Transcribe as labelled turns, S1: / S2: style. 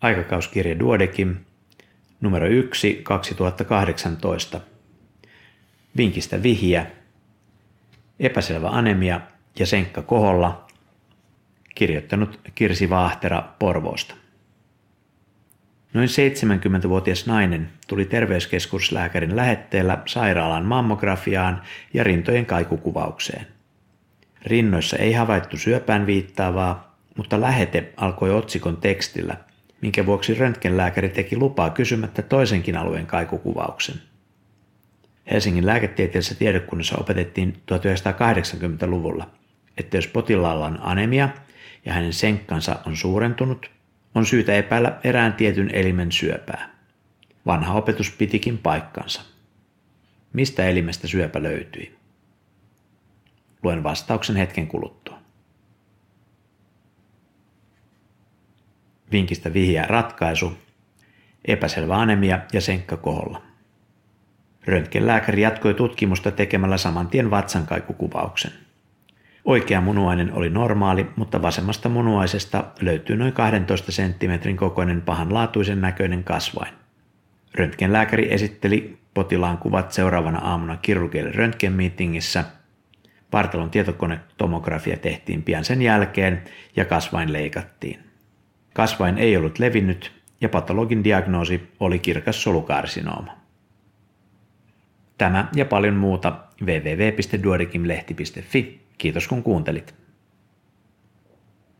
S1: Aikakauskirja Duodekim, numero 1 2018. Vinkistä vihjä, epäselvä anemia ja Senkka Koholla, kirjoittanut Kirsi Vaahtera Porvoosta. Noin 70-vuotias nainen tuli terveyskeskuslääkärin lähetteellä sairaalan mammografiaan ja rintojen kaikukuvaukseen. Rinnoissa ei havaittu syöpään viittaavaa, mutta lähete alkoi otsikon tekstillä, minkä vuoksi röntgenlääkäri teki lupaa kysymättä toisenkin alueen kaikukuvauksen. Helsingin lääketieteellisessä tiedekunnassa opetettiin 1980-luvulla, että jos potilaalla on anemia ja hänen senkkansa on suurentunut, on syytä epäillä erään tietyn elimen syöpää. Vanha opetus pitikin paikkansa. Mistä elimestä syöpä löytyi? Luen vastauksen hetken kuluttua. Vinkistä vihjää ratkaisu, epäselvä anemia ja senkka koholla. Röntgenlääkäri jatkoi tutkimusta tekemällä saman tien vatsankaikukuvauksen. Oikea munuainen oli normaali, mutta vasemmasta munuaisesta löytyy noin 12 senttimetrin kokoinen pahanlaatuisen näköinen kasvain. Röntgenlääkäri esitteli potilaan kuvat seuraavana aamuna kirurgille röntgenmeetingissä. Partalon tietokonetomografia tehtiin pian sen jälkeen ja kasvain leikattiin. Kasvain ei ollut levinnyt ja patologin diagnoosi oli kirkas solukarsinooma. Tämä ja paljon muuta www.duodekimlehti.fi Kiitos kun kuuntelit.